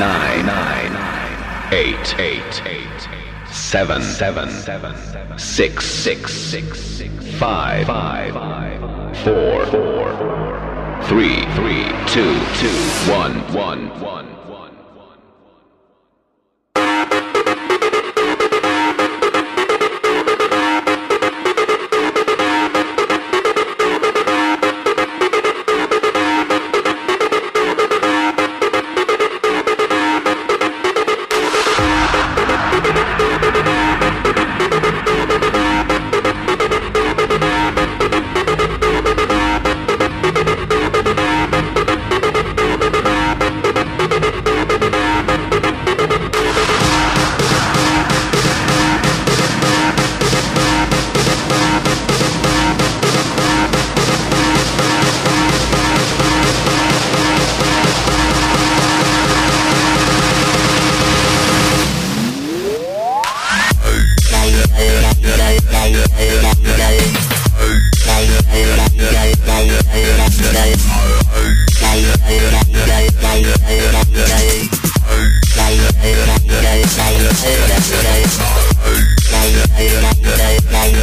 nine, nine, eight, eight, eight, seven, seven, seven, six, six, six, six, five, five, four, four, three, three, two, two, one, one, one.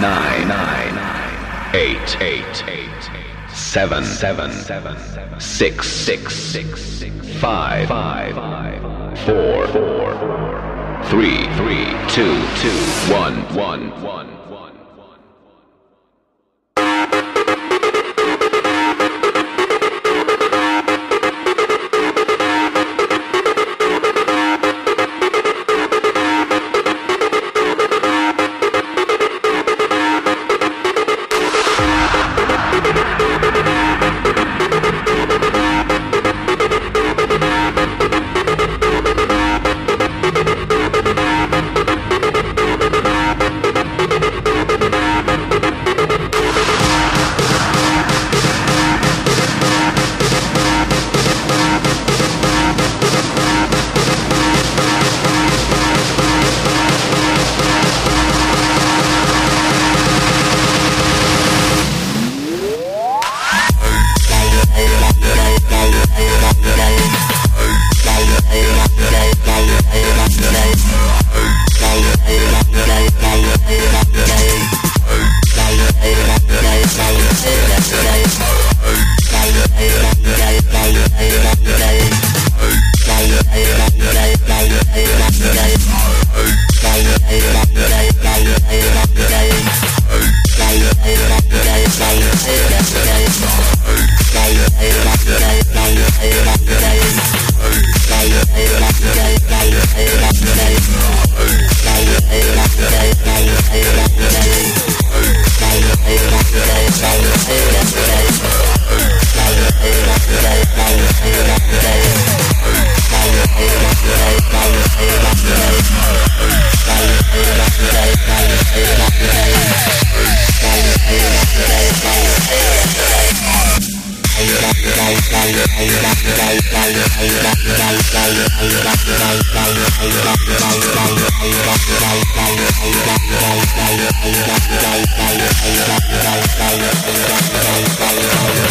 nine, nine, eight, eight, eight, seven, seven, seven, six, six, six, six, five, five, four, four, three, three, two, two, one, one, one.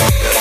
Yeah.